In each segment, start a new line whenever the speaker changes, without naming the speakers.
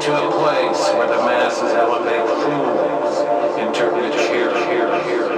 to a place where the masses elevate fools into rich here, here, here.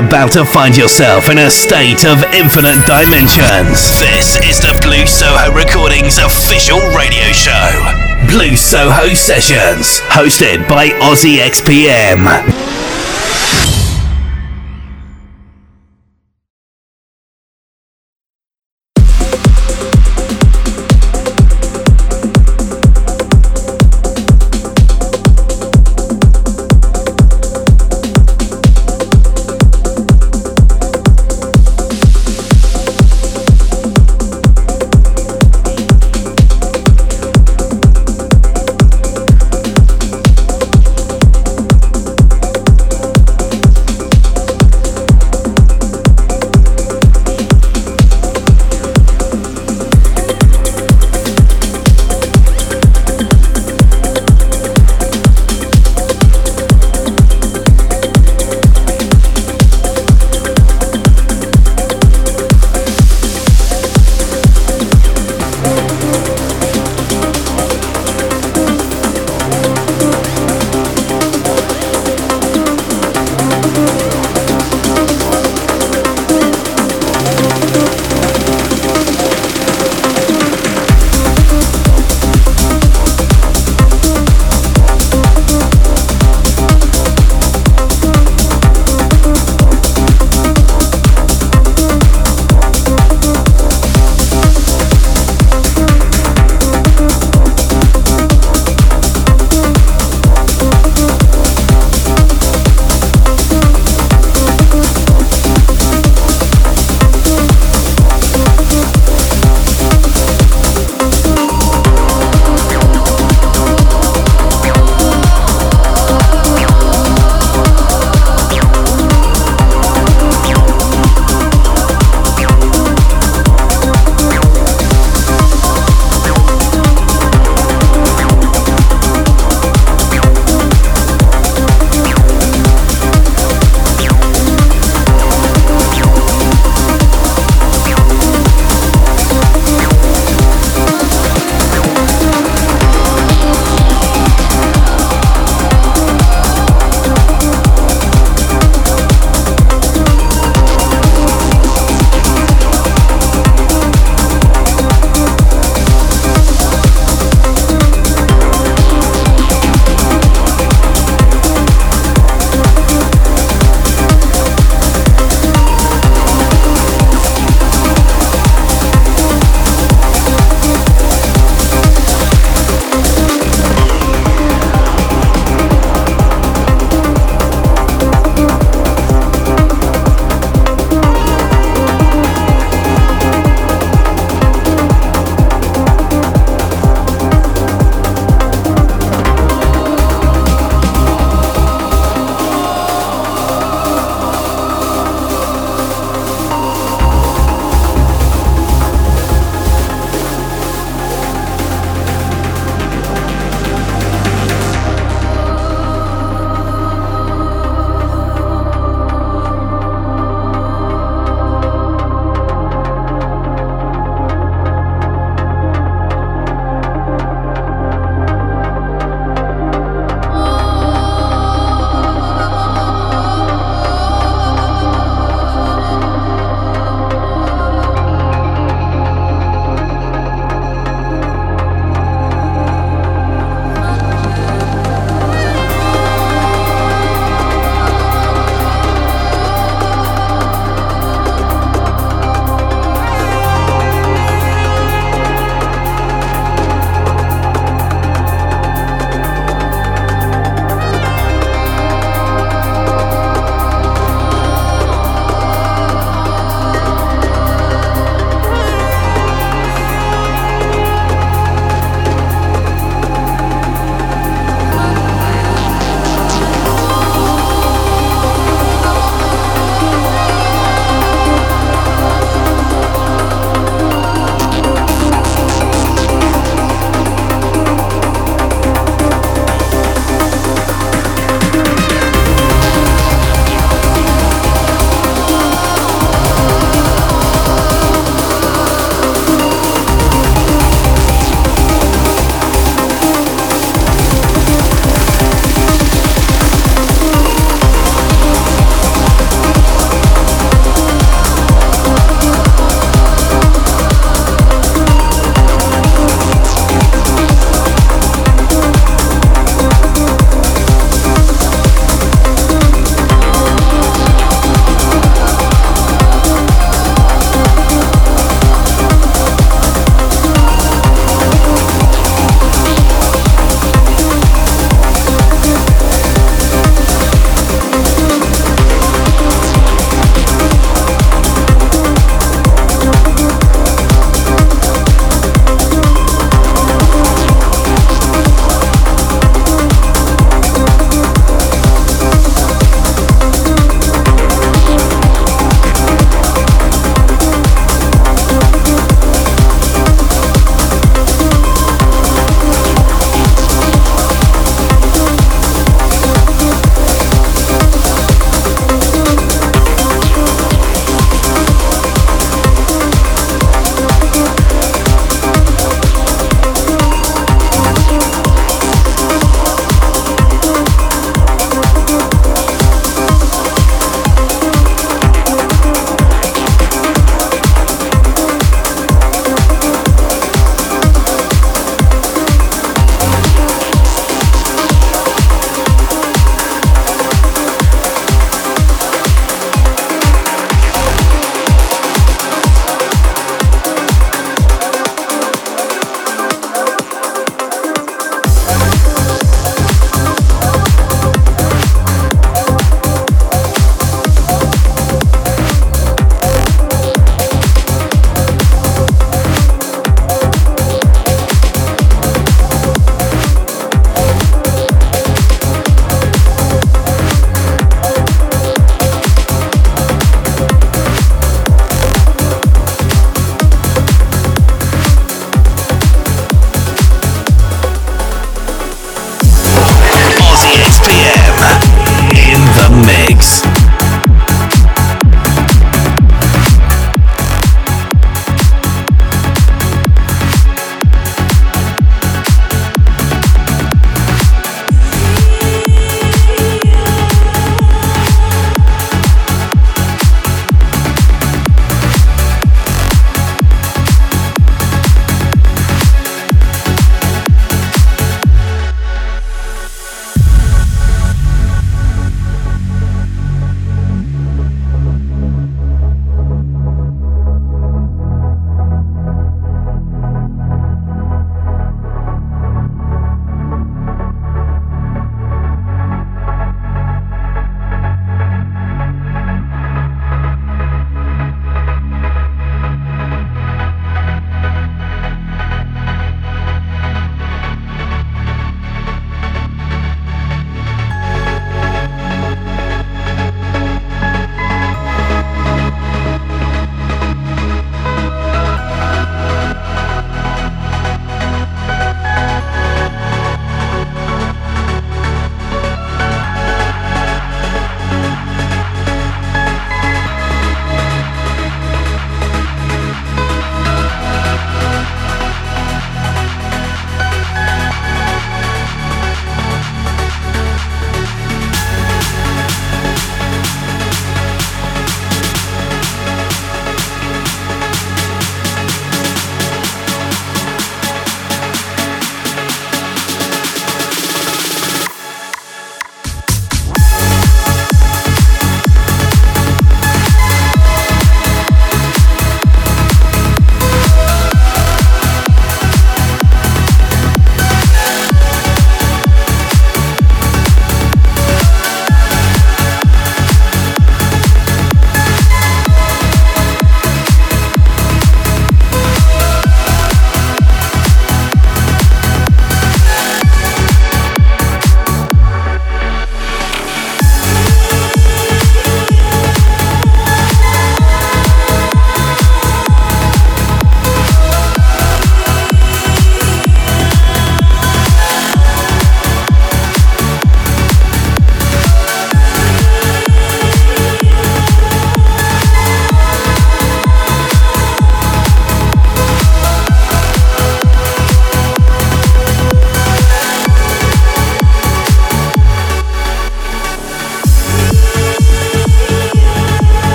About to find yourself in a state of infinite dimensions. This is the Blue Soho Recordings official radio show. Blue Soho Sessions, hosted by OzzyXPM.